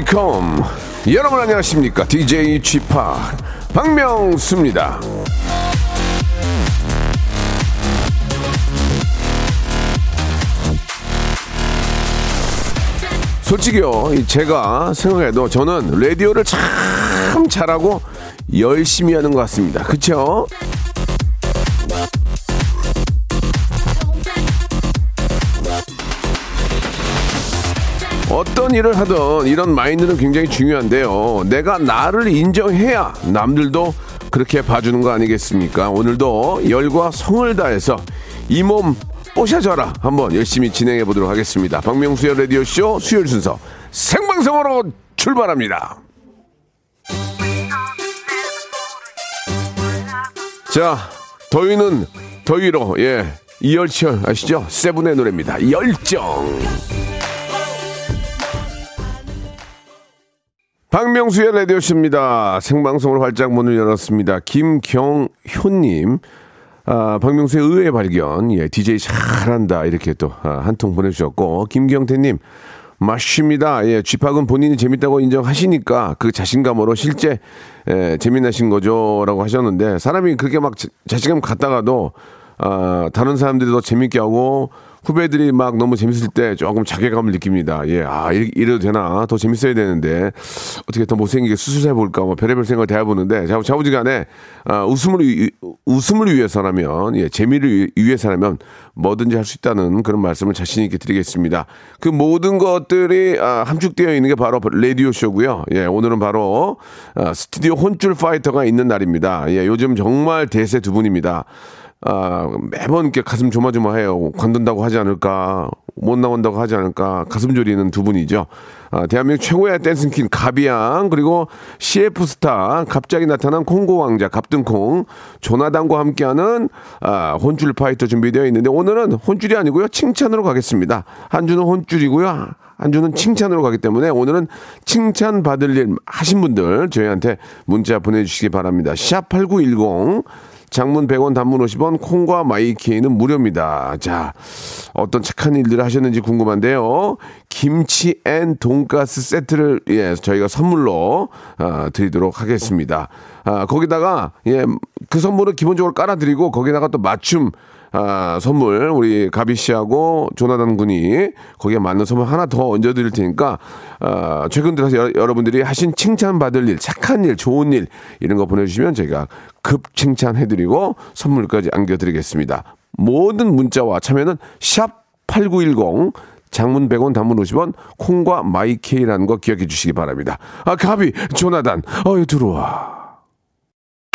welcome. 여러분 안녕하십니까? DJ Chip 박명수입니다. 솔직히요, 이 제가 생각해도 저는 라디오를 참 잘하고 열심히 하는 것 같습니다. 그쵸? 어떤 일을 하든 이런 마인드는 굉장히 중요한데요. 내가 나를 인정해야 남들도 그렇게 봐주는 거 아니겠습니까? 오늘도 열과 성을 다해서 이 몸 뽀샤져라 한번 열심히 진행해 보도록 하겠습니다. 박명수의 라디오쇼 수요일 순서 생방송으로 출발합니다. 자, 더위는 더위로, 예. 이열치열 아시죠? 세븐의 노래입니다. 열정. 박명수의 라디오쇼입니다. 생방송으로 활짝 문을 열었습니다. 김경효님, 아, 박명수의 의외의 발견, 예, DJ 잘한다. 이렇게 또, 아, 한통 보내주셨고, 김경태님, 맞습니다. 예, 쥐팍은 본인이 재밌다고 인정하시니까 그 자신감으로 실제, 예, 재미나신 거죠. 라고 하셨는데, 사람이 그렇게 막 자, 자신감 갖다가도, 아, 다른 사람들이 더 재밌게 하고, 후배들이 막 너무 재밌을 때 조금 자괴감을 느낍니다. 예, 아, 이- 이래도 되나? 더 재밌어야 되는데, 어떻게 더 못생기게 수술해볼까? 뭐, 별의별 생각을 다 해보는데, 자, 자부지간에, 아, 웃음을, 위- 웃음을 위해서라면, 예, 재미를 위- 위해서라면, 뭐든지 할 수 있다는 그런 말씀을 자신있게 드리겠습니다. 그 모든 것들이, 아, 함축되어 있는 게 바로 라디오쇼고요 예, 오늘은 바로, 아, 스튜디오 혼줄 파이터가 있는 날입니다. 예, 요즘 정말 대세 두 분입니다. 아, 매번 이렇게 가슴 조마조마해요. 관둔다고 하지 않을까, 못 나온다고 하지 않을까, 가슴 졸이는 두 분이죠. 아, 대한민국 최고의 댄스퀸 가비양, 그리고 CF 스타, 갑자기 나타난 콩고 왕자, 갑등콩, 조나단과 함께하는, 아, 혼쭐 파이터 준비되어 있는데, 오늘은 혼쭐이 아니고요. 칭찬으로 가겠습니다. 한 주는 혼쭐이고요. 한 주는 칭찬으로 가기 때문에 오늘은 칭찬 받을 일 하신 분들 저희한테 문자 보내주시기 바랍니다. 샵8910 장문 100원 단문 50원 콩과 마이케이는 무료입니다. 자 어떤 착한 일들을 하셨는지 궁금한데요. 김치 앤 돈가스 세트를 예 저희가 선물로 아, 드리도록 하겠습니다. 아, 거기다가 예 그 선물은 기본적으로 깔아드리고 거기다가 또 맞춤 아, 선물 우리 가비 씨하고 조나단 군이 거기에 맞는 선물 하나 더 얹어 드릴 테니까 아, 최근 들어서 여, 여러분들이 하신 칭찬 받을 일, 착한 일, 좋은 일 이런 거 보내 주시면 저희가 급 칭찬해 드리고 선물까지 안겨 드리겠습니다. 모든 문자와 참여는 샵 8910 장문 100원 단문 50원 콩과 마이케이라는 거 기억해 주시기 바랍니다. 아, 가비, 조나단. 어유 들어와.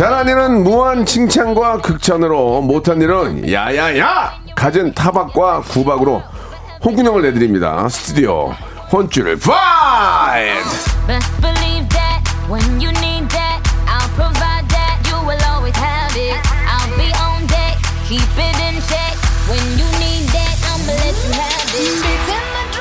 잘한 일은 무한 칭찬과 극찬으로 못한 일은 야야야 갖은 타박과 구박으로 홍군형을 내드립니다 스튜디오 on deck, keep it in check. When you need that, I'ma let you have it.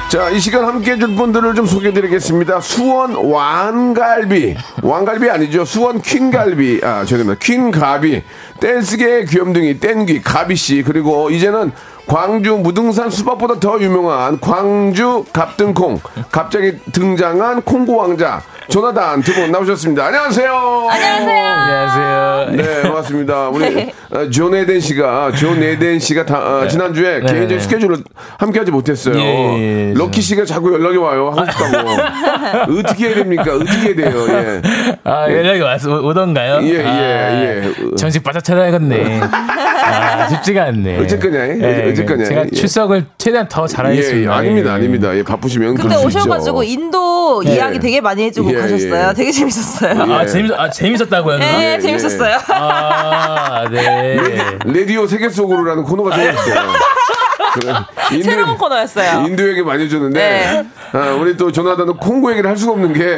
자, 이 시간 함께 해줄 분들을 좀 소개해 드리겠습니다. 수원 왕갈비. 왕갈비 아니죠. 수원 퀸갈비. 아, 죄송합니다. 퀸가비. 댄스계의 귀염둥이 땡귀 가비씨. 그리고 이제는 광주 무등산 수박보다 더 유명한 광주 갑등콩. 갑자기 등장한 콩고왕자. 조나단 두 분 나오셨습니다. 안녕하세요. 안녕하세요. 네, 반갑습니다. 우리 에덴 씨가 존 에덴 씨가 다, 어, 지난주에 네. 개인적인 스케줄을 함께하지 못했어요. 예, 예, 럭키 씨가 자꾸 연락이 와요. 하고 싶다고. 어떻게 해야 됩니까? 어떻게 해야 돼요? 예. 아, 연락이 왔, 오- 오던가요? 예, 예, 아, 예. 정식 바짝 찾아야겠네. 아, 쉽지가 않네. 어쨌거냐, 예, 어쨌거냐. 제가 예. 출석을 최대한 더 예, 잘하겠습니다. 예, 아닙니다, 예. 아닙니다. 예, 바쁘시면 근데. 오셔가지고 인도 예. 이야기 되게 많이 해주고 예, 가셨어요. 예. 되게 재밌었어요. 아, 예. 재밌, 아, 재밌었다고요, 누나? 네, 예, 재밌었어요. 아, 네. 레디오 세계 속으로라는 코너가 생겼어요. 그래, 인도- 새로운 코너였어요. 인도 얘기 많이 해줬는데 네. 아, 우리 또 조나단은 콩고 얘기를 할 수가 없는 게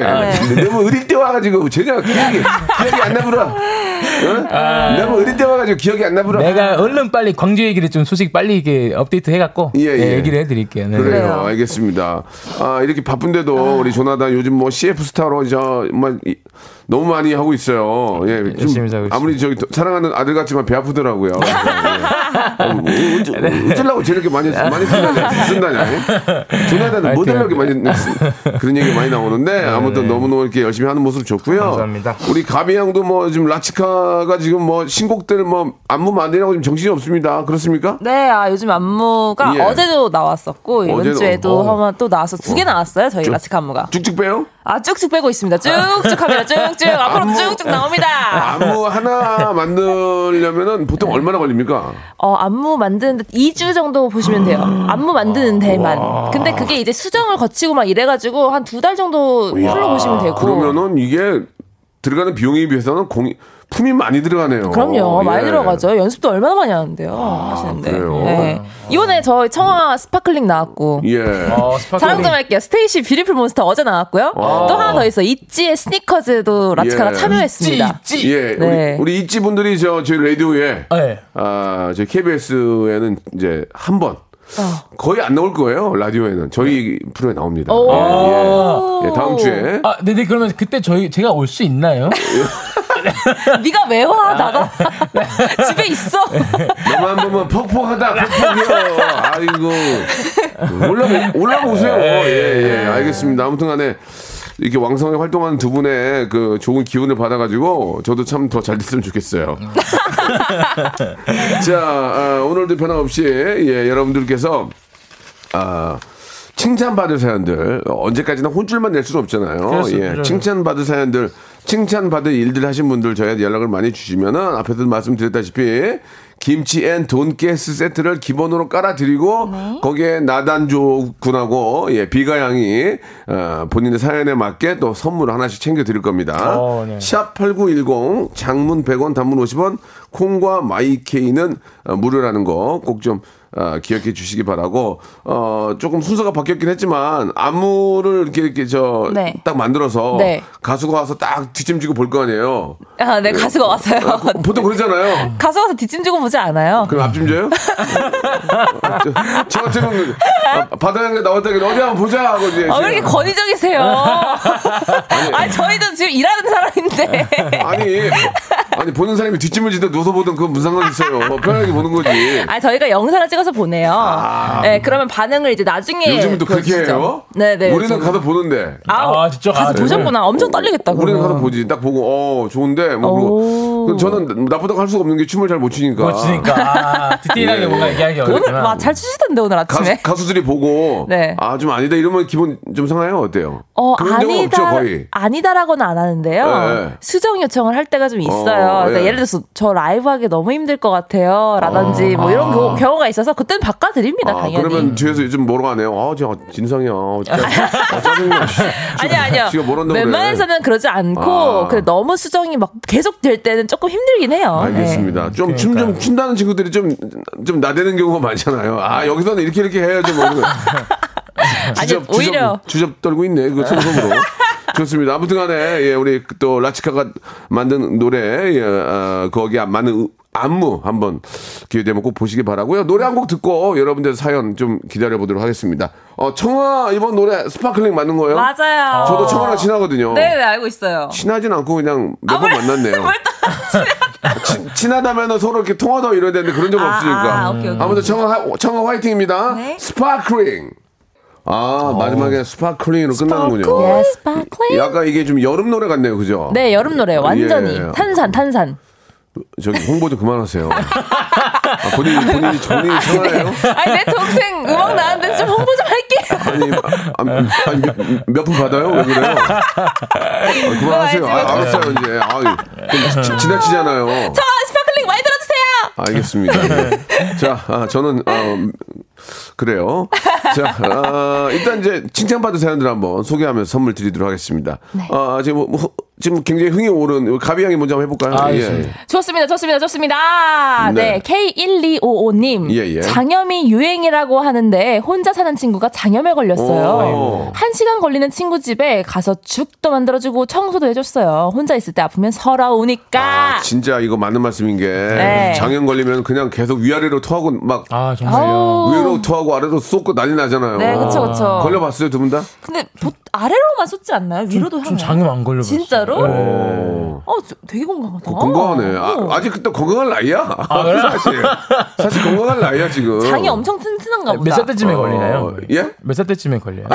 너무 어릴 때 와가지고 전혀 기억이 기억이 안 나부러 어? 너무 어릴 때 와가지고 기억이 안 나부러 내가 얼른 빨리 광주 얘기를 좀 소식 빨리 이게 업데이트 해갖고 예, 예. 예, 얘기를 해드릴게요. 네. 그래요. 알겠습니다. 아, 이렇게 바쁜데도 우리 조나단 요즘 뭐 CF 스타로 정말 이- 너무 많이 하고 있어요. 예, 좀 열심히 하고 아무리 저기 또 사랑하는 아들 같지만 배 아프더라고요. 예, 예. 어, 뭐, 어쩌- 어쩌려고 저렇게 많이 많이 쓴다냐? 쓴다냐? 예? 조나단은 뭐 되려고 많이 쓰- 그런 얘기 많이 나오는데 아무튼 너무너무 이렇게 열심히 하는 모습 좋고요. 감사합니다. 우리 가비 양도 뭐 지금 라치카가 지금 뭐 신곡들 뭐 안무 만들려고 지금 정신이 없습니다. 그렇습니까? 네, 아 요즘 안무가 예. 어제도 나왔었고 이번 어제도, 주에도 어. 한번 또 나와서 두 개 나왔어요. 저희 쭉- 라치카 안무가. 쭉쭉 빼요? 아 쭉쭉 빼고 있습니다. 쭉쭉 합니다. 쭉쭉 앞으로 안무- 쭉쭉 나옵니다. 안무 하나 만들려면은 보통 얼마나 걸립니까? 어 안무 만드는데 2주 정도 보시면 돼요. 안무 만드는 데만. 근데 그게 이제 수정을 거치고 막 이래가지고 한 두 달 정도 full로 보시면 되고. 그러면은 이게 들어가는 비용에 비해서는 공이 품이 많이 들어가네요. 그럼요. 많이 예. 들어가죠. 연습도 얼마나 많이 하는데요. 하시는데. 그래요? 네. 이번에 저 청아 Sparkling 나왔고. 예. 어, Sparkling. 자랑 좀 할게요. 스테이씨 Beautiful Monster 어제 나왔고요. 또 하나 더 있어. 있지의 Sneakers도 라치카가 예. 참여했습니다. 찌. 예, 네. 우리, 우리 이찌 분들이 저 저희 라디오에 네. 아, 저희 KBS에는 이제 한 번 어. 거의 안 나올 거예요. 라디오에는 저희 프로에 나옵니다. 오. 예, 예. 예, 다음 주에 아, 네네 그러면 그때 저희 제가 올 수 있나요? 네가 왜 와? 나가. 집에 있어. 너만 보면 퍽퍽하다 퍽퍽이요. 아이고 올라 올라오세요. 예, 예, 알겠습니다. 아무튼 간에. 이렇게 왕성하게 활동하는 두 분의 그 좋은 기운을 받아가지고 저도 참 더 잘 됐으면 좋겠어요. 자, 아, 오늘도 변함없이 예, 여러분들께서 아, 칭찬받을 사연들 언제까지나 혼쭐만 낼 수는 없잖아요. 그렇죠, 예, 그렇죠. 칭찬받을 사연들, 칭찬받을 일들 하신 분들 저희한테 연락을 많이 주시면은 앞에도 말씀드렸다시피 김치 앤 돈가스 세트를 기본으로 깔아드리고 거기에 나단조 군하고 예, 비가양이 어, 본인의 사연에 맞게 또 선물 하나씩 챙겨드릴 겁니다. 어, 네. 샵8910 장문 100원 단문 50원 콩과 마이케이는 어, 무료라는 거 꼭 좀 어, 기억해 주시기 바라고 어 조금 순서가 바뀌었긴 했지만 안무를 이렇게 이렇게 저딱 네. 만들어서 네. 가수가 와서 딱 뒷짐지고 볼 거 아니에요. 아, 네, 가수가 왔어요. 보통 그러잖아요. 가수 와서 뒷짐 지고 보지 않아요. 그럼 앞짐져요? 저, 저 같으면 아, 바다에 나왔다기 어디 한번 보자 하고 이제 아, 왜 이렇게 권위적이세요? 아니, 저희도 지금 일하는 사람인데. 아니 아니 보는 사람이 뒷짐을 지다 누워서 보든 그건 무슨 상관 있어요. 편하게 보는 거지. 아, 저희가 영상을 찍어 서 보내요. 네, 그러면 반응을 이제 나중에. 아. 요즘은 또 그렇게 보여주죠. 해요? 네네. 우리는 요즘. 가서 보는데. 아, 아, 진짜? 가서 아, 네. 보셨구나. 엄청 떨리겠다. 우리는 그러면. 가서 보지. 딱 보고 어 좋은데 뭐 그럼 저는 나보다 할 수가 없는 게 춤을 잘 못 추니까. 멋지니까 아, 디테일하게 예, 뭔가 예. 얘기하기 오늘 어렵구나. 막잘 추시던데 오늘 아침에. 가수, 가수 들이 보고 네. 아 좀 아니다 이러면 기분 좀 상해요 어때요? 어, 아니다, 없죠 거의. 아니다라고는 안 하는데요. 네. 수정 요청을 할 때가 좀 있어요. 어, 그러니까 예. 예를 들어서 저 라이브 하기 너무 힘들 것 같아요. 라든지 뭐 이런 경우, 경우가 있어서 그때는 바꿔드립니다, 아, 당연히. 그러면 뒤에서 요즘 뭐라고 하네요. 아, 저 진상이야. 아, 진짜. 아, 짜증나. 씨. 아니 아니요. 웬만해서는 그러지 않고 아. 그래 너무 수정이 막 계속 될 때는 조금 힘들긴 해요. 알겠습니다. 좀춤 좀 춘다는 친구들이 좀, 좀 나대는 경우가 많잖아요. 아, 여기서는 이렇게 이렇게 해야지 뭐. 아니, 오히려. 주접, 주접 떨고 있네. 그 속으로. 좋습니다. 아무튼 간에, 예, 우리 또 라치카가 만든 노래, 예, 어, 거기에 맞는 우- 안무 한번 기회 되면 꼭 보시기 바라고요. 노래 한 곡 듣고 여러분들 사연 좀 기다려 보도록 하겠습니다. 어, 청아 이번 노래 Sparkling 맞는 거예요? 맞아요. 저도 청아랑 친하거든요. 네, 네 알고 있어요. 친하진 않고 그냥 몇번 뭘- 만났네요. 친- 친하다면 서로 이렇게 통화도 이래야 되는데 그런 적 아, 없으니까. 아, 오케이, 오케이. 아무튼 청아, 화- 청아 화이팅입니다. 네. Sparkling. 아, 마지막에 Sparkling으로 끝나는군요. 예, Sparkling. 약간 이게 좀 여름 노래 같네요, 그죠? 네, 여름 노래 완전히 예. 탄산 탄산. 저기 홍보 좀 그만하세요. 아, 본인이, 본인이 본인이 생활해요? 아니 내 동생 음악 나왔는데 좀 홍보 좀 할게요. 아니, 아, 아니 몇분 받아요? 왜 그래요? 아, 그만하세요. 아, 알았어요, 이제. 아, 좀 지- 지나치잖아요. 저 Sparkling 많이 들어주세요. 알겠습니다. 네. 자, 아, 저는 어, 그래요. 자, 아, 일단 이제 칭찬받은 사연들 한번 소개하면서 선물 드리도록 하겠습니다. 네. 아, 지금 뭐, 지금 굉장히 흥이 오른 가비 양이 먼저 한번 해볼까요? 아, 예. 좋습니다, 좋습니다, 좋습니다. 네. 네, K1255님. 예, 예. 장염이 유행이라고 하는데 혼자 사는 친구가 장염에 걸렸어요. 오. 한 시간 걸리는 친구 집에 가서 죽도 만들어주고 청소도 해줬어요. 혼자 있을 때 아프면 서러우니까. 아, 진짜 이거 맞는 말씀인 게 네. 장염 걸리면 그냥 계속 위아래로 토하고 막 아 정말요. 위로 토하고 아래로 쏟고 난리 나잖아요. 네, 그쵸, 그쵸. 걸려봤어요, 두 분 다? 근데 보- 아래로만 쏟지 않나요? 위로도 좀 향해요. 장염 안 걸려봤어요. 진짜로? 오. 어, 저- 되게 건강하다. 건강하네. 어. 아, 직 그때 건강할 나이야. 사실. 사실 건강할 나이야, 지금. 장이 엄청 튼튼한가 보다. 몇 살 때쯤에 어, 걸리나요? 예? 몇 살 때쯤에 걸려요?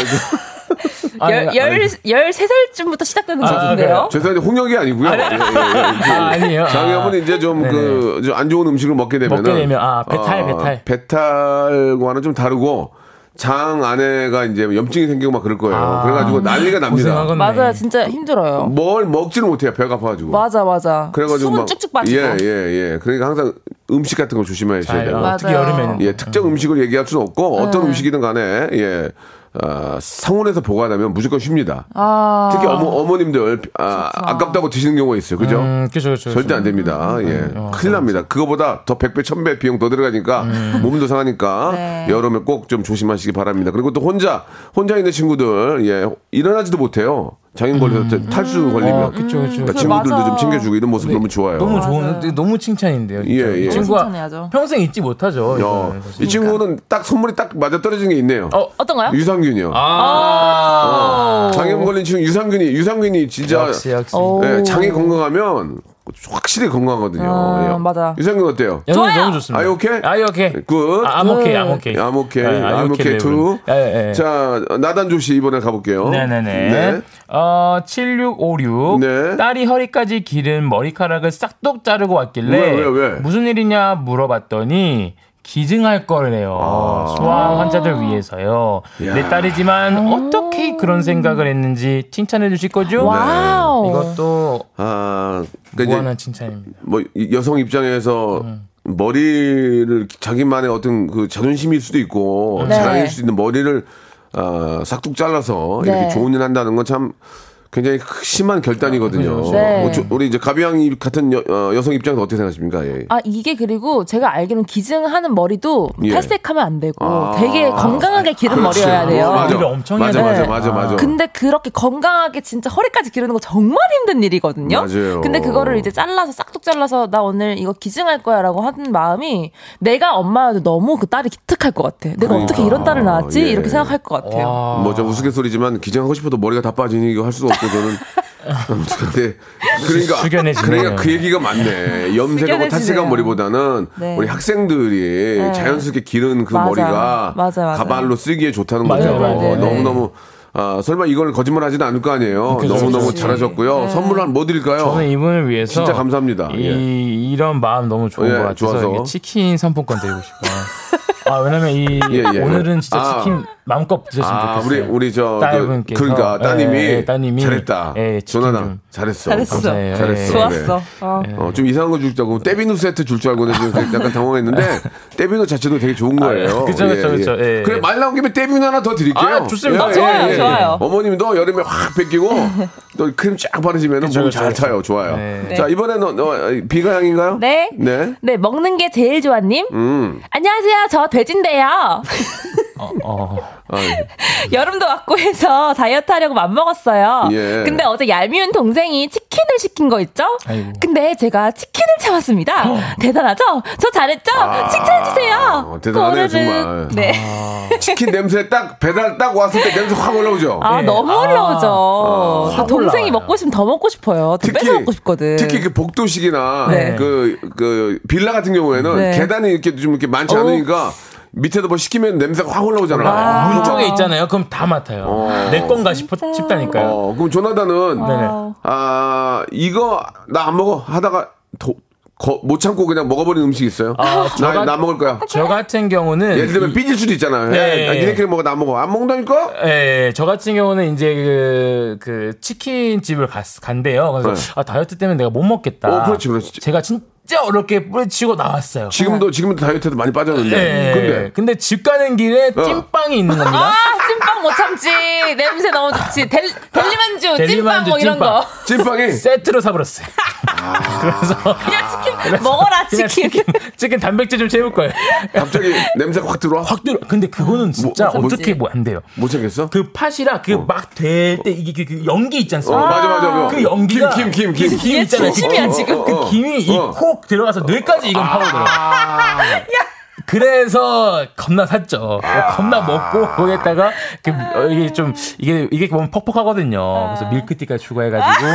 아, 열, 아니, 열, 아니. 열세 살쯤부터 시작되는 것 아? 죄송한데 홍역이 아니고요. 예, 예, 예. 그 아, 아니에요? 장염은 아. 이제 좀 그 안 좋은 음식을 먹게 되면 먹게 되면, 아, 배탈, 배탈. 배탈과는 좀 다르고 장 안에가 이제 염증이 생기고 막 그럴 거예요. 아. 그래가지고 난리가 납니다. 고생하겠네. 맞아요, 진짜 힘들어요. 뭘 먹지를 못해요. 배가 아파가지고. 맞아, 맞아. 그래가지고 막 쭉쭉 빠지고. 예, 예, 예. 그러니까 항상 음식 같은 거 조심하셔야 아, 돼요. 아, 특히. 여름에는. 예, 특정 음식을 얘기할 수는 없고 어떤 네. 음식이든 간에 예. 아, 상온에서 보관하면 무조건 쉽니다. 아. 특히 어머, 어머님들 아, 아깝다고 드시는 경우가 있어요. 그죠? 음, 그죠, 그죠. 절대 안 됩니다. 예. 큰일 납니다. 그거보다 더 100배, 1000배 비용 더 들어가니까 몸도 상하니까 네. 여름에 꼭 좀 조심하시기 바랍니다. 그리고 또 혼자, 혼자 있는 친구들, 예. 일어나지도 못해요. 장인 걸려서 탈수 걸리면. 어, 그쵸, 그쵸. 그러니까 그 친구들도 맞아. 좀 챙겨주고 이런 모습 너무 좋아요. 너무 맞아요. 좋은, 너무 칭찬인데요. 예, 예. 이 친구가 칭찬해야죠. 평생 잊지 못하죠. 어, 이거는 사실. 이 친구는 딱 선물이 딱 맞아 떨어진 게 있네요. 어, 어떤가요? 유산균이요. 아, 장염 걸린 친구 유산균이 유산균이 진짜 역시, 역시. 오. 예, 장이 건강하면 확실히 건강하거든요. 아, 예. 맞아. 유산균 어때요? 좋아요. 너무 좋습니다. Are you okay? Are you okay? Good. 아, I'm okay, I'm okay. I'm okay. 네, I'm okay level. too. 예, 예. 자, 나단조 씨 이번에 가볼게요. 네네네. 네. 어, 7656. 네. 딸이 허리까지 기른 머리카락을 싹둑 자르고 왔길래 왜, 왜, 왜? 무슨 일이냐 물어봤더니 기증할 거래요. 아. 소아암 환자들 위해서요. 야. 내 딸이지만 어떻게 그런 생각을 했는지 칭찬해 주실 거죠? Wow. 이것도 아, 그러니까 이제 무한한 칭찬입니다. 뭐 이- 여성 입장에서 음. 머리를 자기만의 어떤 그 자존심일 수도 있고 네. 자랑일 수도 있는 머리를 아, 싹둑 잘라서 이렇게 네. 좋은 일 한다는 건 참 굉장히 심한 결단이거든요. 네. 뭐 저- 우리 이제 가비양 같은 여, 어, 성 입장에서 어떻게 생각하십니까? 예. 아 이게 그리고 제가 알기로는 기증하는 머리도 예. 탈색하면 안 되고 아. 되게 건강하게 기른 그렇지. 머리여야 돼요. 어, 맞아. 머리를 엄청 맞아, 맞아, 돼. 맞아, 맞아. 근데 그렇게 건강하게 진짜 허리까지 기르는 거 정말 힘든 일이거든요. 맞아요. 근데 그거를 이제 잘라서 싹둑 잘라서 나 오늘 이거 기증할 거야라고 하는 마음이 내가 엄마여도 너무 그 딸이 기특할 것 같아. 내가 어떻게 이런 딸을 낳았지? 예. 이렇게 생각할 것 같아요. 와. 뭐저 우스갯소리지만 기증하고 싶어도 머리가 다 빠지니 이거 할 수가 없고 저는 근데 그러니까 숙연해지네요. 그러니까 그 얘기가 맞네. 염색하고. 탈색한 머리보다는 네. 우리 학생들이 네. 자연스럽게 기른 그 맞아. 머리가 맞아, 맞아. 가발로 쓰기에 좋다는 거죠. 맞아요. 너무 너무 아, 설마 이걸 거짓말 하지는 않을 거 아니에요. 그죠, 너무 너무 그죠. 잘하셨고요. 선물 한 뭐 드릴까요? 저는 이분을 위해서 진짜 감사합니다. 이, 예. 이런 마음 너무 좋은 예, 것 같아서 좋아서. 치킨 상품권 드리고 싶어요. 아 왜냐면 이 예, 예. 오늘은 진짜 아. 치킨 마음껏 드셨으면 아, 좋겠어요. 우리 우리 저 그. 그러니까 따님이, 예, 예, 따님이 잘했다. 예, 조나나 좀. 잘했어. 잘했어. 감사해요. 잘했어. 좋았어. 네. 어. 어, 좀 이상한 거 줄자고 떼비누 세트 줄 줄 알고는 지금 약간 당황했는데 떼비누 자체도 되게 좋은 거예요. 아, 그쵸, 그쵸, 그쵸. 예. 그래 말 나온 김에 떼비누 하나 더 드릴게요. 아, 좋습니다. 좋아요, 좋아요. 어머님도 여름에 확 뺏기고 또 크림 쫙 바르시면 그쵸, 몸 그쵸, 잘 그쵸. 타요. 좋아요. 네. 자 이번에는 어, 비가향인가요? 네. 네. 네, 먹는 게 제일 좋아님. 음. 안녕하세요. 저 돼지인데요. 어, 어. 아, 여름도 왔고 해서 다이어트 하려고 맘 먹었어요. 예. 근데 어제 얄미운 동생이 치킨을 시킨 거 있죠? 아이고. 근데 제가 치킨을 참았습니다. 대단하죠? 저 잘했죠? 아, 칭찬해주세요. 대단하네요, 오늘은- 정말. 네. 치킨 냄새 딱 배달 딱 왔을 때 냄새 확 올라오죠. 아, 예. 너무 아. 어려워져. 확 동생이. 먹고 싶으면 더 먹고 싶어요. 더 뺏어 먹고 싶거든. 특히 그 복도식이나 네. 그, 그 빌라 같은 경우에는 네. 계단이 이렇게 좀 이렇게 많지 오. 않으니까 밑에도 뭐 시키면 냄새가 확 올라오잖아. 문 쪽에 있잖아요. 그럼 다 맡아요. 내 건가 싶어, 싶다니까요. 어, 그럼 조나단은 네네. 아 이거 나 안 먹어 하다가 도, 거- 못 참고 그냥 먹어버린 음식 있어요? 아, 나, 저가- 나 먹을 거야. 저 같은 경우는 예를 들면 삐질 수도 있잖아요. 네. 야, 니네끼리 먹어, 나 안 먹어. 안 먹는다니까? 예, 저 같은 경우는 이제 그, 그 치킨 집을 갔, 간대요. 그래서 네. 아, 다이어트 때문에 내가 못 먹겠다. 어, 그렇지, 그렇지. 제가 진 짜 어렵게 뿌리치고 나왔어요. 지금도, 지금도 다이어트도 많이 빠졌는데. 예, 근데, 근데 집 가는 길에 어. 찐빵이 있는 겁니다. 아, 찐빵 못 참지. 냄새 너무 좋지. 델, 델리만주, 찐빵 델리만주, 뭐 이런 찐빵. 거. 찐빵이 세트로 사버렸어요. 그래서 그냥 치킨 먹어라, 그냥 치킨. 치킨, 치킨 단백질 좀 채울 거예요. 갑자기 냄새가 확 들어와? 확 들어. 근데 그거는 진짜 뭐, 어떻게 뭐 안 돼요. 못 참겠어? 그 팥이라 그막 될 때 이게 그, 그 연기 있지 어? 맞아, 맞아. 뭐. 그 연기가 김, 김, 김, 김. 김얘 있잖아요. 지금. 어, 어, 그 김이 이 어. 콕 들어가서 뇌까지 이건 파고들어. 그래서 겁나 샀죠. 겁나 먹고 거기에다가 그 어, 이게 좀 이게 이게 보면 퍽퍽하거든요. 그래서 밀크티까지 추가해가지고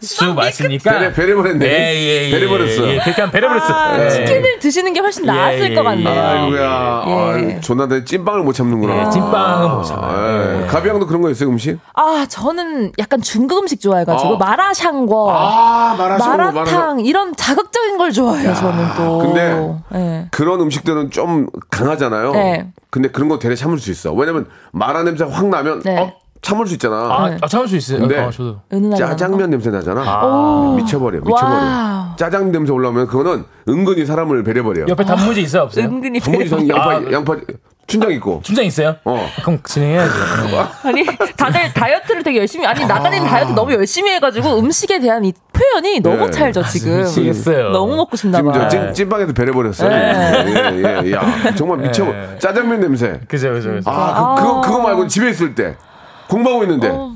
쭉 마시니까 배려- 배려버렸네. 예, 예, 예, 배려버렸어. 예, 그렇게 하면 배려버렸어. 아, 예. 치킨을 드시는 게 훨씬 나았을 예, 것 예, 같네요. 아이고야. 예. 아, 찐빵을 못 참는구나. 예, 찐빵은 못 참아요. 예. 예. 가비양도 그런 거 있어요, 음식? 아, 저는 약간 중국 음식 좋아해가지고 아. 마라샹궈, 아, 마라샹궈, 마라탕 마라샹궈. 이런 자극적인 걸 좋아해요. 저는 또. 근데 예. 그런 음식들은 좀 강하잖아요. 네. 근데 그런 거 되레 참을 수 있어. 왜냐면 마라 냄새 확 나면 네. 어, 참을 수 있잖아. 아, 아, 참을 수 있어요. 근데 아, 저도. 짜장면 냄새 나잖아. 아. 미쳐버려, 미쳐버려. Wow. 짜장 냄새 올라오면 그거는 은근히 사람을 배려버려. 옆에 단무지 있어요, 없어요? 은근히 단무지 상 양파, 아. 양파, 춘장 있고. 춘장 있어요? 어. 그럼 진행해야죠. 아니 다들 다이어트를 되게 열심히 아니 나다님 다이어트 너무 열심히 해가지고 음식에 대한 이 표현이 너무 네. 찰져 지금 미치겠어요. 너무 먹고 싶나 지금 저 봐. 찐, 찐빵에도 배려버렸어요. 예, 예, 야, 정말 미쳐. 네. 짜장면 냄새. 그죠, 그죠, 그죠. 아, 그, 그거, 그거 말고 집에 있을 때 공부하고 있는데 어.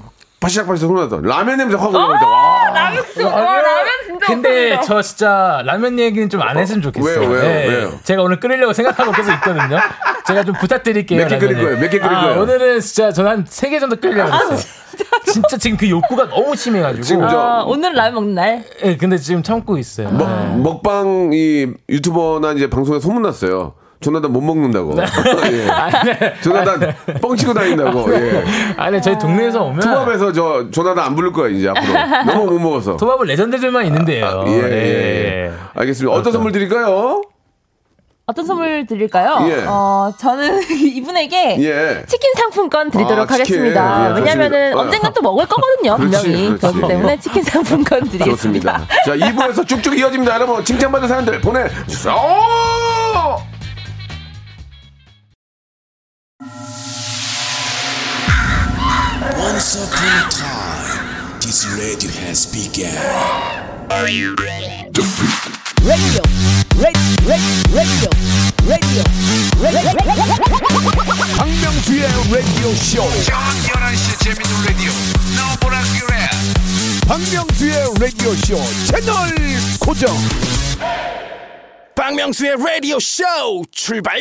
바시락바시락 소리 나던 라면 냄새 확 올라올 때. 와. 라면 진짜 와 라면 진짜 근데. 저 진짜 라면 얘기는 좀 안 했으면 좋겠어요. 왜요, 왜요, 네. 왜요? 제가 오늘 끓이려고 생각하고 계속 있거든요. 제가 좀 부탁드릴게요. 몇 개 끓일 라면을. 거예요? 몇 개 끓일 아, 거예요? 오늘은 진짜 저는 한 세 개 정도 끓이려고 했어요. 진짜 지금 그 욕구가 너무 심해가지고. 지금 저- 아, 오늘 라면 먹는 날 예, 근데 지금 참고 있어요. 먹, 네. 먹방 이 유튜버나 이제 방송에 소문났어요. 조나단 못 먹는다고. 예. 조나단 뻥치고 다닌다고. 예. 아니 저희 동네에서 오면 투밥에서 저 조나단 안 부를 거야 이제 앞으로. 너무 못 먹어서. 토밥은 레전드들만 있는데요. 예, 예, 네. 예. 알겠습니다. 어떤 선물 드릴까요? 어떤 선물 드릴까요? 예. 어 저는 이분에게 예. 치킨 상품권 드리도록 아, 치킨. 하겠습니다. 예, 왜냐면은 좋습니다. 언젠간 또 먹을 거거든요, 그렇지, 분명히. 그렇지. 그렇기 때문에 치킨 상품권 드리겠습니다. 좋습니다. 자, 2부에서 쭉쭉 이어집니다. 여러분, 칭찬받은 사람들 보내주세요. Once upon a time, this radio has begun. 박명수의 라디오 쇼. 저녁 11시 재밌는 라디오. 너보라 그래. 박명수의 라디오 쇼 채널 고정. 박명수의 라디오 쇼 출발.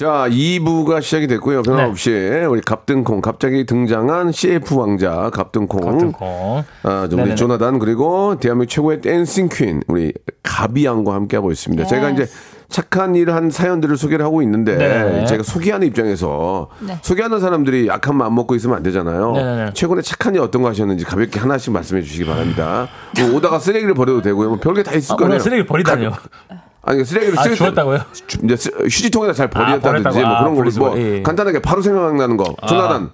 자, 2부가 시작이 됐고요. 변함없이 우리 갑등콩, 갑자기 등장한 CF 왕자 갑등콩. 갑등콩. 아, 좀 우리. 조나단 그리고 대한민국 최고의 댄싱 퀸 우리 가비 양과 함께 하고 있습니다. 제가 이제 착한 일을 한 사연들을 소개를 하고 있는데 네. 제가 소개하는 입장에서 소개하는 사람들이 약한 마음 먹고 있으면 안 되잖아요. 네네네. 최근에 착한 일 어떤 거 하셨는지 가볍게 하나씩 말씀해 주시기 바랍니다. 뭐 오다가 쓰레기를 버려도 되고요. 뭐 별게 다 있을 아, 거예요. 쓰레기 버리다니요. 아니 쓰레기를 아, 쓰레기- 주웠다고요? 주- 이제 쓰- 휴지통에다 잘 버렸다든지 버렸다고. 뭐 아, 그런 거 버리지 뭐 마. 예, 예. 간단하게 바로 생각나는 거. 조나단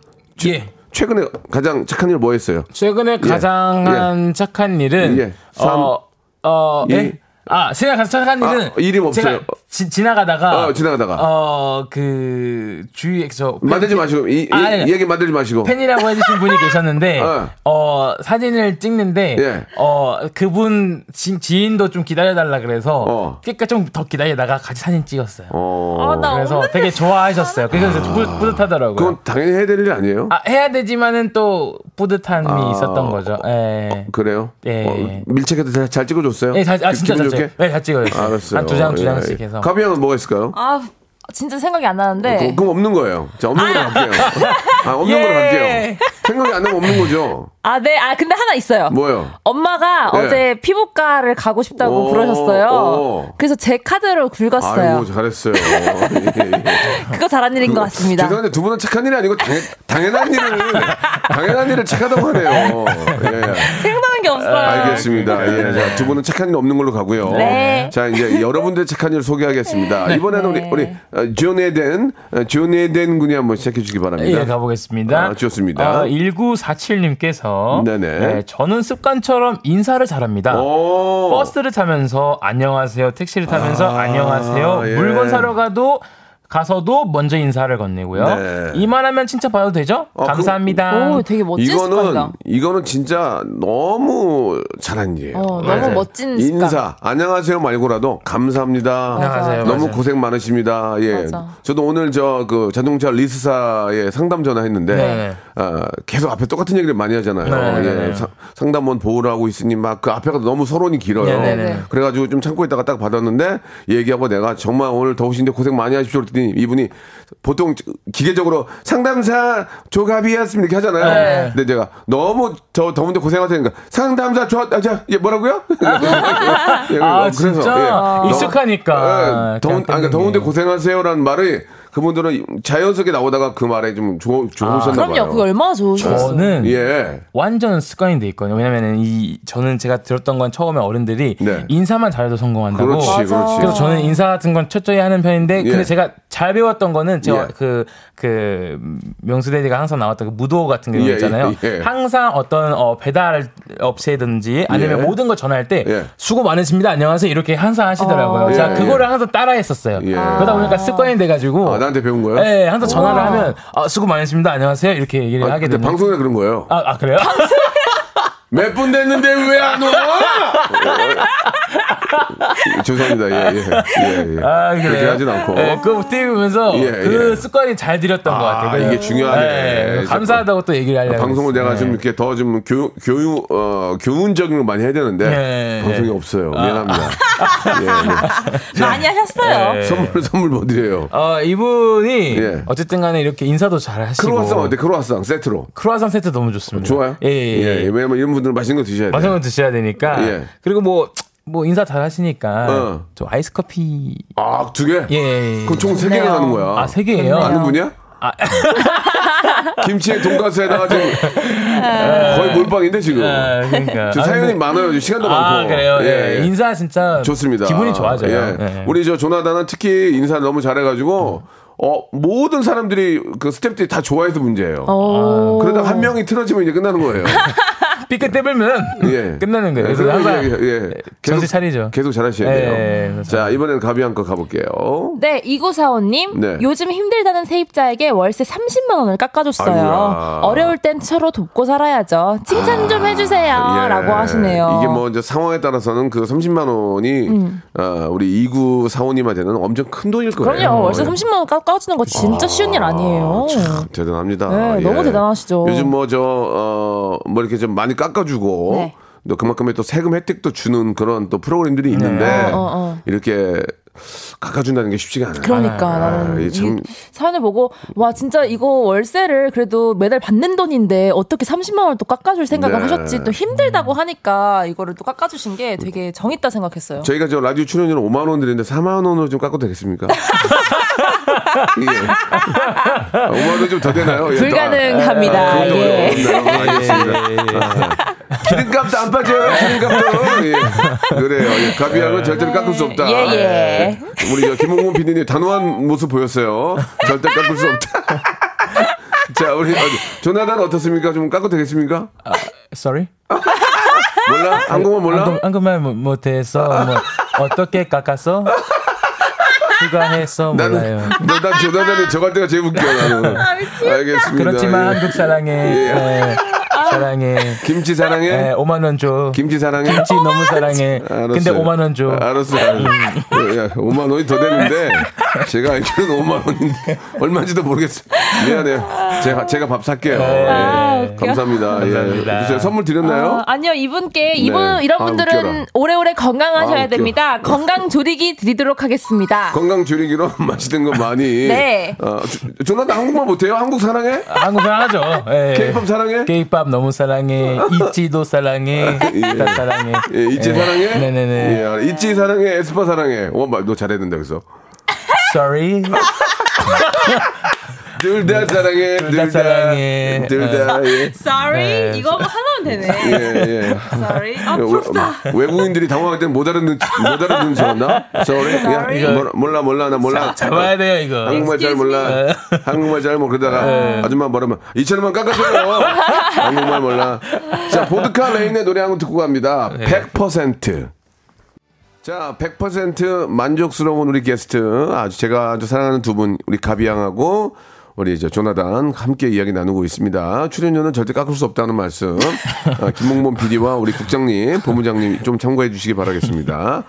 예. 최근에 가장 착한 일 뭐 했어요? 최근에 가장 예. 한 착한 일은 예. 삼, 어, 어, 이. 예? 아, 제가 가장 착한 아, 일은 일이 없어요. 지, 지나가다가 어, 지나가다가. 어, 그 주위에 저 만들지 마시고 이, 이, 아, 이 얘기 만들지 마시고 팬이라고 해주신 분이 계셨는데 어. 어. 사진을 찍는데 예. 어 그분 지, 지인도 좀 기다려달라 그래서 어. 그러니까 좀 더 기다리다가 같이 사진 찍었어요. 어. 아, 나 그래서. 되게 좋아하셨어요. 그래서 뿌, 뿌듯하더라고요. 그건 당연히 해야 될 일 아니에요? 아 해야 되지만은 또 뿌듯함이 아. 있었던 거죠. 예. 그래요? 예. 어, 밀착해도 잘, 잘 찍어줬어요? 예, 잘, 아, 진짜 기분 잘? 찍어요. 네, 잘 찍어요. 알았어요. 한 두 장, 두 예, 장씩 예. 해서. 가비 형은 뭐가 있을까요? 아 진짜 생각이 안 나는데 그- 그럼 없는 거예요. 자, 없는 걸로 갈게요. 아, 없는 걸로 갈게요. 생각이 안 나면 없는 거죠. 아, 네. 아, 근데 하나 있어요. 뭐요? 엄마가 네. 어제 피부과를 가고 싶다고 오, 그러셨어요. 오. 그래서 제 카드로 긁었어요. 아이고 잘했어요. 예, 예. 그거 잘한 일인 것 같습니다. 죄송한데 두 분은 착한 일이 아니고 당연, 당연 한 일을 당연한 일을 착하다고 하네요. 예. 생각나는 게 없어요. 알겠습니다. 예, 자, 두 분은 착한 일 없는 걸로 가고요. 네. 자, 이제 여러분들 착한 일 소개하겠습니다. 이번에는 네. 우리 우리 존 에덴, 어, 존 에덴 군이 한번 시작해 주기 바랍니다. 예, 가보겠습니다. 아, 좋습니다. 1947님께서 네 네. 저는 습관처럼 인사를 잘합니다. 오. 버스를 타면서 안녕하세요. 택시를 타면서 아, 안녕하세요. 예. 물건 사러 가도 가서도 먼저 인사를 건네고요. 네. 이만하면 칭찬 받아도 되죠? 어, 감사합니다. 오, 되게 멋진 이거는 습관이다. 이거는 진짜 너무 잘한 일이에요. 어, 네. 너무 멋진 습관. 인사 안녕하세요 말고라도 감사합니다. 안녕하세요. 너무 맞아요. 고생 많으십니다. 예. 맞아. 저도 오늘 저 그 자동차 리스사에 상담 전화했는데 네. 아, 계속 앞에 똑같은 얘기를 많이 하잖아요. 네, 네, 예. 네. 사- 상담원 보호를 하고 있으니 막 그 앞에가 너무 서론이 길어요. 네, 네, 네. 그래가지고 좀 참고 있다가 딱 받았는데 얘기하고 내가 정말 오늘 더우신데 고생 많이 하십시오. 그랬더니 이분이 보통 기계적으로 상담사 조갑이었습니다. 이렇게 하잖아요. 네. 근데 제가 너무 더 더운데 고생하시니까 상담사 조, 아, 자, 예, 뭐라고요? 예, 아, 어, 진짜? 예. 익숙하니까. 예, 더운, 그냥 아니, 더운데 땡기네. 고생하세요라는 말이 그분들은 자연스럽게 나오다가 그 말에 좀 좋, 좋으셨나 봐요. 그럼요. 그거 얼마나 좋으셨어요. 저는 예. 완전 습관이 돼 있거든요. 왜냐면은 이 저는 제가 들었던 건 처음에 어른들이 네. 인사만 잘해도 성공한다고. 그렇지, 그렇지. 그래서 저는 인사 같은 건 철저히 하는 편인데 예. 근데 제가 잘 배웠던 거는 제가 예. 그, 그, 명수대디가 항상 나왔던 그 무도 같은 경우 예, 있잖아요. 예, 예. 항상 어떤 어, 배달 업체든지 아니면 예. 모든 걸 전화할 때 예. 수고 많으십니다. 안녕하세요. 이렇게 항상 하시더라고요. 어. 제가 예, 그거를 예. 항상 따라 했었어요. 예. 그러다 보니까 습관이 돼 가지고. 아, 나한테 배운 거예요? 네, 항상 전화를 하면 아, 수고 많으십니다. 안녕하세요. 이렇게 얘기를 아, 하게 되는. 방송에 그런 거예요. 아, 아, 그래요? 몇 분 됐는데 왜 안 와? 죄송합니다. 예, 예. 예, 예. 아, 그렇게 그래요? 하진 않고. 네, 그거 띄우면서 예, 그 예. 습관이 잘 들였던 아, 것 같아요. 그래서- 이게 중요하네. 네, 감사하다고 또 얘기를 하려고. 방송을. 내가 좀 네. 이렇게 더 좀 교, 교육, 어, 교훈적인 걸 많이 해야 되는데 네. 방송이 없어요. 미안합니다. 예, 예. 많이 하셨어요. 네. 선물, 선물 뭐 드려요? 어, 이분이 예. 어쨌든 간에 이렇게 인사도 잘 하시고. 크로아상 어때? 크로아상 세트로. 크로아상 세트 너무 좋습니다. 좋아요? 예, 예, 예. 왜냐면 이런 분들은 맛있는 거 드셔야 돼요. 맛있는 거 드셔야 되니까. 예. 그리고 뭐, 뭐 인사 잘 하시니까. 어. 저 아이스 커피. 아, 두 개? 예. 그럼 총 세 개가. 가는 거야. 아, 세 개예요? 아는 분이야? 아. 김치에 돈가스에다가 지금 거의 몰빵인데 지금. 아, 그러니까. 저 아, 사연이 근데- 많아요. 지금 시간도 아, 많고. 그래요? 예. 인사 진짜. 좋습니다. 기분이 좋아져요. 예. 예. 우리 저 조나단은 특히 인사를 너무 잘해가지고 어 모든 사람들이 그 스탭들이 다 좋아해서 문제예요. 오. 그러다 한 명이 틀어지면 이제 끝나는 거예요. 삐끗 떼불면 예. 끝나는 거예요. 그래서 예, 항상 예, 예. 정신 차리죠. 계속 잘하셔야 예, 돼요. 자 이번에는 가비 한 거 가볼게요. 네, 2945님. 네. 요즘 힘들다는 세입자에게 월세 30만 원을 깎아줬어요. 아이고야. 어려울 땐 서로 돕고 살아야죠. 칭찬 좀 해주세요. 예. 라고 하시네요. 이게 뭐 이제 상황에 따라서는 그 30만 원이 어, 우리 이구 사원님한테는 엄청 큰 돈일 거예요. 음. 그럼요. 월세 예. 30만 원 깎- 깎아주는 거 진짜 쉬운 일 아니에요. 참 대단합니다. 네, 너무 대단하시죠. 요즘 뭐저어뭐 이렇게 좀 많이 깎아주고 네. 또 그만큼의 또 세금 혜택도 주는 그런 또 프로그램들이 있는데 어, 어. 이렇게 깎아준다는 게 쉽지가 않아요. 그러니까 아, 나는 이게 참- 이 사연을 보고 와 진짜 이거 월세를 그래도 매달 받는 돈인데 어떻게 30만 원을 또 깎아줄 생각을 네. 하셨지 또 힘들다고 하니까 이거를 또 깎아주신 게 되게 정있다 생각했어요. 저희가 저 라디오 출연료는 5만 원 드리는데 4만 원으로 좀 깎아도 되겠습니까? 예. 아, 5만 원 좀 더 되나요? 예, 또- 불가능합니다. 아, 그건 좀 예. 어렵네요. 알겠습니다. 기름값도 안 빠져요. 기름값도. 예. 그래요. 예. 가비약은 절대로 깎을 수 없다. 예, 예. 우리 저 김홍문 PD님 단호한 모습 보였어요. 절대 깎을 수 없다. 자, 우리 조나단 어떻습니까? 좀 깎아도 되겠습니까? Sorry? 몰라? 한국어 몰라? 한국, 한국말 못- 못해서 뭐 어떻게 깎았어? 휴가해서 나는 몰라요. 너난 조나단이 저 갈 때가 제일 웃겨 나는. 알겠습니다. 그렇지만 예. 한국 사랑해. 예. 예, 사랑해. 김치 사랑해. 예, 5만 원 줘. 김치 사랑해. 김치 너무 사랑해. 알았어요. 근데 5만 원 줘. 알았어. 야, 5만 원이 더 되는데 제가 알기로는 5만 원인데 얼마인지도 모르겠어요. 미안해요. 제가 제가 밥 살게요. 아, 예. 웃겨. 감사합니다. 감사합니다. 예. 제가 선물 드렸나요? 어, 아니요, 이분께, 이분, 네. 이런 아, 분들은 웃겨라. 오래오래 아, 건강하셔야 웃겨. 됩니다. 건강 조리기 드리도록 하겠습니다. 건강 줄이기로 맛있는 거 많이. 네. 어, 조- 조나단 한국말 못해요? 한국 사랑해? 한국 사랑하죠. 예. K-pop 사랑해? K-pop 너무 사랑해. 있지도 사랑해. 다 사랑해. 예, 있지 예. 사랑해? 네네네. 예, 있지 사랑해, 에스파 사랑해. 어, 말, 너 잘했는데, 그래서. Sorry. 둘다 사랑해, 둘다 둘 다. 사랑해. 둘 다, 예. Sorry? 네. 이거 하나 면 되네. 예, 예. Sorry? 아, 예, 부럽다. 외, 외국인들이 당황할 때는 못 알아듣는, 못 알아듣는 줄 알았나? Sorry? Sorry. 야, 몰라, 몰라, 몰라, 나 몰라. 잡아야 돼요, 이거. 한국말 잘 몰라. 한국말 잘 모르 그러다가 아줌마 뭐라면 2천원만 깎아줘요. 한국말 몰라. 자, 보드카 레인의 노래 한 곡 듣고 갑니다. 100%. 자, 100% 만족스러운 우리 게스트. 아주 제가 아주 사랑하는 두 분, 우리 가비양하고 우리 저 조나단 함께 이야기 나누고 있습니다. 출연료는 절대 깎을 수 없다는 말씀. 아, 김홍범 PD와 우리 국장님, 본부장님 좀 참고해 주시기 바라겠습니다.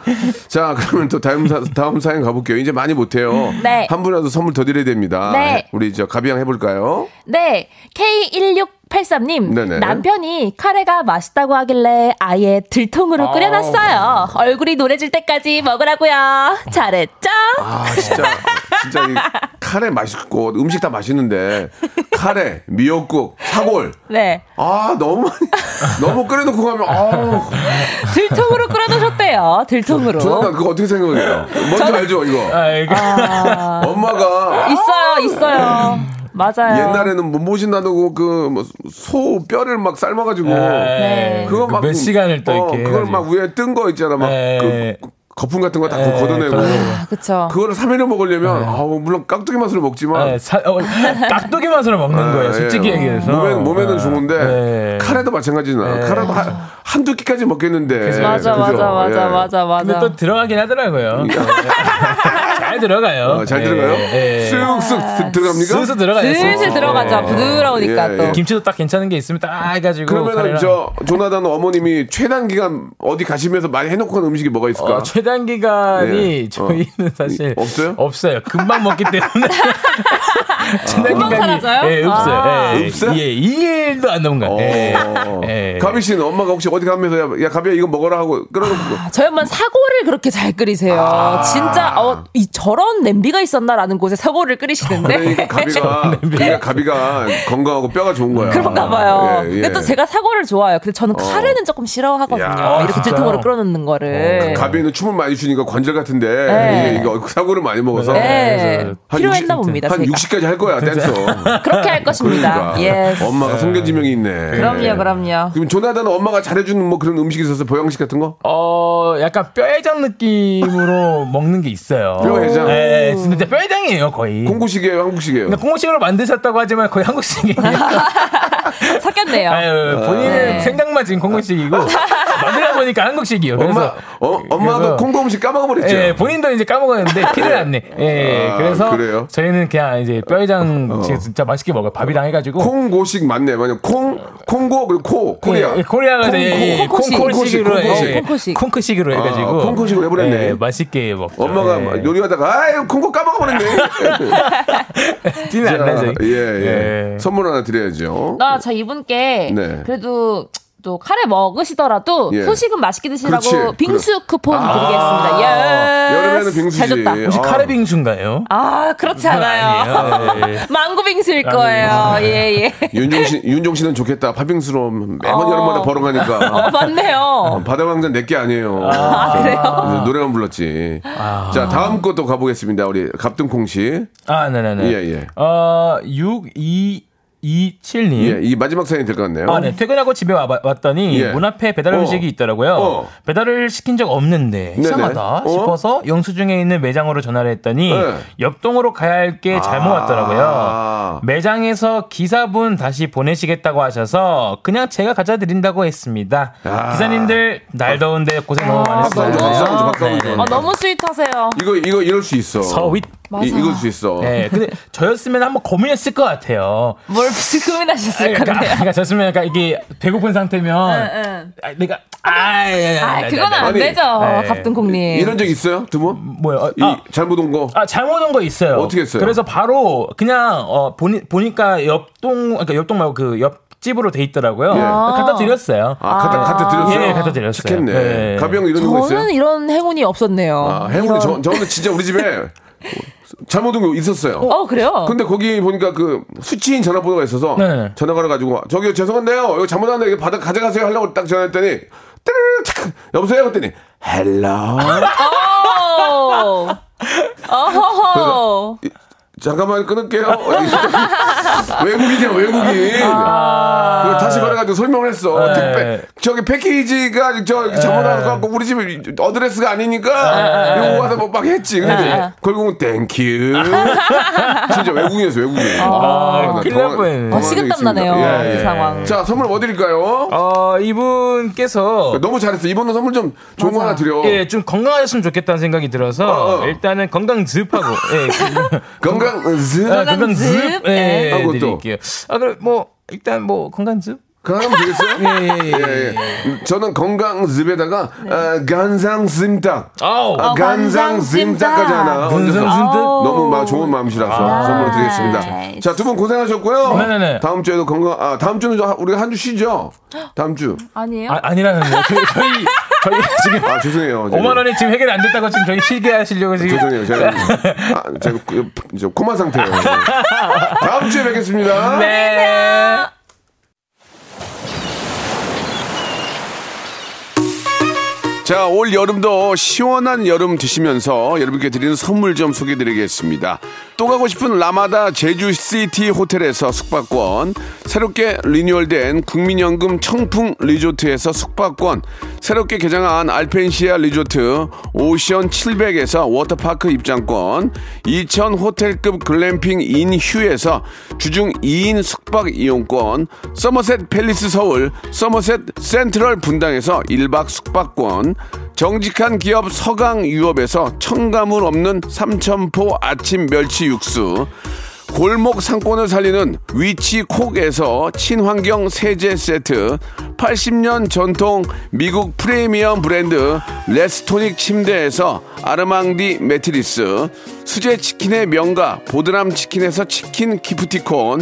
자, 그러면 또 다음 사, 다음 사연 가볼게요. 이제 많이 못해요. 네. 한 분이라도 선물 더 드려야 됩니다. 네. 우리 저 가비양 해볼까요? 네, K1683님. 네네. 남편이 카레가 맛있다고 하길래 아예 들통으로 끓여놨어요. 얼굴이 노래질 때까지 먹으라고요. 잘했죠? 아, 진짜, 진짜 이 카레 맛있고 음식 다 맛있는데 카레, 미역국, 사골. 네. 아, 너무 많이, 너무 끓여놓고 가면, 아우. 들통으로 끓여놓으셨대요. 들통으로. 조나단 그거 어떻게 생각해요? 뭔지 알죠, 이거? 아, 이거. 엄마가 있어요, 있어요. 맞아요. 옛날에는 뭐 못모신 나누고 그소 뼈를 막 삶아가지고 네. 그거 그막몇 시간을 또 어, 이렇게 그걸 해가지고. 막 위에 뜬 거 있잖아 막 네. 그 거품 같은 거다 네, 걷어내고 아, 그쵸. 그거를 3일을 먹으려면 아우 물론 깍두기 맛으로 먹지만 네, 사, 어, 깍두기 맛으로 먹는 거예요, 솔직히 예. 얘기해서. 몸에, 몸에는 네. 좋은데 네. 카레도 마찬가지잖아. 네. 카레도 한, 한두 끼까지 먹겠는데. 맞아, 그죠? 맞아, 맞아, 예. 맞아, 맞아. 근데 또 들어가긴 하더라고요. 잘 들어가요. 어, 잘 들어가요? 예, 예. 쓱쓱 들- 들어갑니까? 슬슬 들어가요. 슬슬 들어가죠. 부드러우니까 예, 또. 예. 김치도 딱 괜찮은 게 있으면 딱 해가지고. 그러면은 카레랑- 저 조나단 어머님이 최단 기간 어디 가시면서 많이 해놓고 간 음식이 뭐가 있을까? 어, 최단 기간이 예. 저희는 사실 없어요? 없어요. 금방 먹기 때문에. 금방 사라져요? 예, 없어요. 아. 예, 없어요? 예, 2일도 안 넘은 거예요. 예. 어. 예. 가비 씨는 엄마가 혹시 어디 가면서 야, 야 가비야 이거 먹어라 하고 끌어놓고 저희 엄마는 사골을 그렇게 잘 끓이세요. 아. 진짜 어, 이 저런 냄비가 있었나라는 곳에 사골을 끓이시는데. 그러니까 가비가 그러니까 가비가 건강하고 뼈가 좋은 거야. 그런가 봐요. 예, 예. 근데 또 제가 사골을 좋아해요. 근데 저는 카레는 조금 싫어하거든요. 야, 이렇게 진짜요? 들통으로 끓여놓는 거를. 가비는 춤을 많이 추니까 관절 같은데 네. 이게 이거 사골을 많이 먹어서 네. 한 필요했나 60 봅니다. 한 제가. 60까지 할 거야 댄서. 그렇게 할 것입니다. 그러니까 Yes. 엄마가 선견지명이 있네. 그럼요, 그럼요. 그럼 조나단은 엄마가 잘해주는 뭐 그런 음식이 있어서 보양식 같은 거? 어, 약간 뼈해장 느낌으로 먹는 게 있어요. 뼈해장? 예, 진짜 뼈해장이에요, 거의. 콩고식이에요, 한국식이에요? 근데 콩고식으로 만드셨다고 하지만 거의 한국식이에요. 섞였네요. 아유, 본인은 네. 생각만 지금 콩고식이고 만들다 보니까 한국식이요. 엄마, 그래서 어, 엄마도 그래서- 콩고 음식 까먹어 버렸죠. 예, 본인도 이제 까먹었는데 티를 안 내. 예, 아, 그래서 그래요? 저희는 그냥 이제 뼈해장 진짜- 진짜 맛있게 먹어요. 밥이랑 해가지고. 콩고식 맞네. 만약 콩, 콩고 그리고 코, 코리아. 예, 예, 코리아가 콩, 이제 콩, 콩, 콩콩식으로 콩콩식, 예. 콩콩식으로 해가지고 아, 콩콩식으로 해버렸네. 예, 맛있게 먹죠. 엄마가 예. 요리하다가 아유 콩고 까먹어 버렸네. 티는 안 나죠. 예, 예, 예. 선물 하나 드려야죠. 나 저 이분께 네. 그래도 또 카레 먹으시더라도 예. 소식은 맛있게 드시라고 그렇지. 빙수 쿠폰 아. 드리겠습니다. 예. 여름에는 빙수지. 잘 줬다. 혹시 아. 카레 빙수인가요? 아 그렇지 않아요. 아니에요. 예. 망고 빙수일 거예요. 예 예. 윤종 씨, 윤종 씨는 좋겠다. 팥빙수로 매번 어. 여름마다 어 벌어가니까. 맞네요. 바다 왕자 내게 아니에요. 아 그래요? 노래만 불렀지. 자, 다음 것도 가보겠습니다. 우리 갑등콩 씨. 아, 네네네. 예, 예. 어, 6227님. 예, 이 마지막 사연이 될 것 같네요. 아, 네. 퇴근하고 집에 와, 왔더니 예. 문 앞에 배달 어. 음식이 있더라고요. 어. 배달을 시킨 적 없는데 이상하다 어? 싶어서 영수증에 있는 매장으로 전화를 했더니 네. 옆동으로 가야 할 게 잘못 아. 왔더라고요. 매장에서 기사분 다시 보내시겠다고 하셔서 그냥 제가 가져 드린다고 했습니다. 아. 기사님들 날 더운데 고생 너무 줘, 많으셨어요. 줘. 아 너무 스윗하세요. 이거, 이거 이럴 수 있어. 서윗. 맞아. 이, 이럴 수 있어. 네, 근데 저였으면 한번 고민했을 것 같아요. 뭘 고민하셨을 그러니까, 건데요? 그러니까 저였으면 약간 이게 배고픈 상태면 응, 응. 아, 내가 아, 예, 예, 아, 예, 그건 네, 네. 안 아니, 되죠, 네. 갑등콩님. 이런 적 있어요? 두 분? 뭐요? 어, 이 아, 잘못 온 거? 아, 잘못 온 거 있어요. 어떻게 했어요? 그래서 바로 그냥 어 보니 보니까 옆동 그러니까 옆동 말고 그 옆 집으로 돼 있더라고요. 예. 갖다 드렸어요. 아, 갖다, 갖다 드렸어요? 예, 갖다 드렸어요. 착했네. 네. 가비 형 이런 거 있어요? 저는 이런 행운이 없었네요. 아, 행운이 이런- 저, 저는 진짜 우리 집에 잘못 온거 있었어요. 어, 그래요? 근데 거기 보니까 그 수취인 전화번호가 있어서 네. 전화 걸어가지고 저기 죄송한데요 이거 잘못 왔는데 이거 받아 가져가세요 하려고 딱 전화했더니 띠르르 착 여보세요 했더니 hello 오. 어허허. 잠깐만 끊을게요 외국인이야 외국인 아. 다시 걸어가지고 설명을 했어 네. 택배 저기 패키지가 저 잘못 와서 우리 집 address가 아니니까 이거 와서 뭐막 했지 근데 네. 결국은 thank you 진짜 외국인이었어 외국인 아, 나 큰일 당황- 날. 어, 식은땀 나네요. 예, 예. 이 상황. 자, 선물 뭐 드릴까요? 어, 이분께서 너무 잘했어. 이번은 선물 좀 좋은 거 하나 드려. 예, 좀 건강하셨으면 좋겠다는 생각이 들어서 어, 어. 일단은 건강 즙하고 예, 그- 건강 즈 아, 건강 즙 즙? 예, 네. 예, 하고 또. 드릴게요. 아, 그럼 뭐 일단 뭐 건강 즙? 그거 하면 되겠어요? 예, 예, 예. 저는 건강 즙에다가 아, 간장 찜닭. 아우. 아, 간장 찜닭까지 하나. 간장 얹어서 찜닭? 너무 막 좋은 마음이라서 선물 드리겠습니다. 자, 두 분 고생하셨고요. 네네네. 다음 주에도 건강, 아, 다음 주는 저- 우리가 한 주 쉬죠? 다음 주. 아니에요? 아, 아니라는데요. 저희 저희 지금 아, 죄송해요. 저기. 5만 원이 지금 해결이 안 됐다고 지금 저희 실게 하시려고 지금 죄송해요. 제가, 아, 제가 그, 저 코마 상태예요. 다음 주에 뵙겠습니다. 네. 자, 올 여름도 시원한 여름 드시면서 여러분께 드리는 선물 좀 소개해 드리겠습니다. 또 가고 싶은 라마다 제주시티 호텔에서 숙박권, 새롭게 리뉴얼된 국민연금 청풍 리조트에서 숙박권, 새롭게 개장한 알펜시아 리조트 오션 700에서 워터파크 입장권, 2000 호텔급 글램핑 인 휴에서 주중 2인 숙박 이용권, 서머셋 팰리스 서울, 서머셋 센트럴 분당에서 1박 숙박권, 정직한 기업 서강유업에서 첨가물 없는 삼천포 아침 멸치 육수, 골목 상권을 살리는 위치콕에서 친환경 세제 세트, 80년 전통 미국 프리미엄 브랜드 레스토닉 침대에서 아르망디 매트리스, 수제 치킨의 명가 보드람 치킨에서 치킨 기프티콘,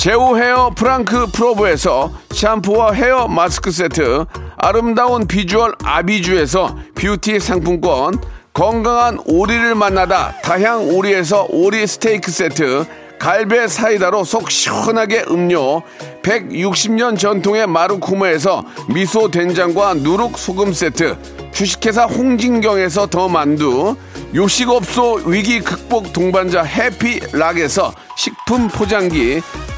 제오 헤어 프랑크 프로브에서 샴푸와 헤어 마스크 세트, 아름다운 비주얼 아비주에서 뷰티 상품권, 건강한 오리를 만나다 다향 오리에서 오리 스테이크 세트, 갈배 사이다로 속 시원하게 음료, 160년 전통의 마루코메에서 미소 된장과 누룩 소금 세트, 주식회사 홍진경에서 더 만두, 요식업소 위기 극복 동반자 해피락에서 식품 포장기,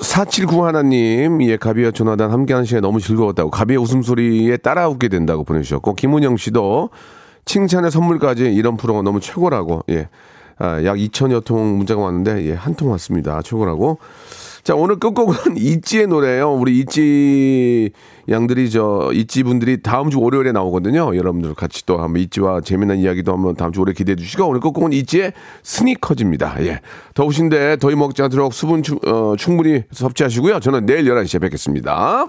479 하나님, 예, 가비와 조나단 함께하는 시간이 너무 즐거웠다고, 가비의 웃음소리에 따라 웃게 된다고 보내주셨고, 김은영 씨도 칭찬의 선물까지 이런 프로가 너무 최고라고, 예. 아, 약 2천여 통 문자가 왔는데, 예, 한 통 왔습니다. 최고라고. 자, 오늘 끝곡은 있지의 노래예요. 우리 있지 양들이 저 있지 분들이 다음 주 월요일에 나오거든요. 여러분들 같이 또 한번 있지와 재미난 이야기도 한번 다음 주 월요일 기대해 주시고 오늘 끝곡은 있지의 스니커즈입니다. 예. 더우신데 더위 먹지 않도록 수분 충, 어, 충분히 섭취하시고요. 저는 내일 11시에 뵙겠습니다.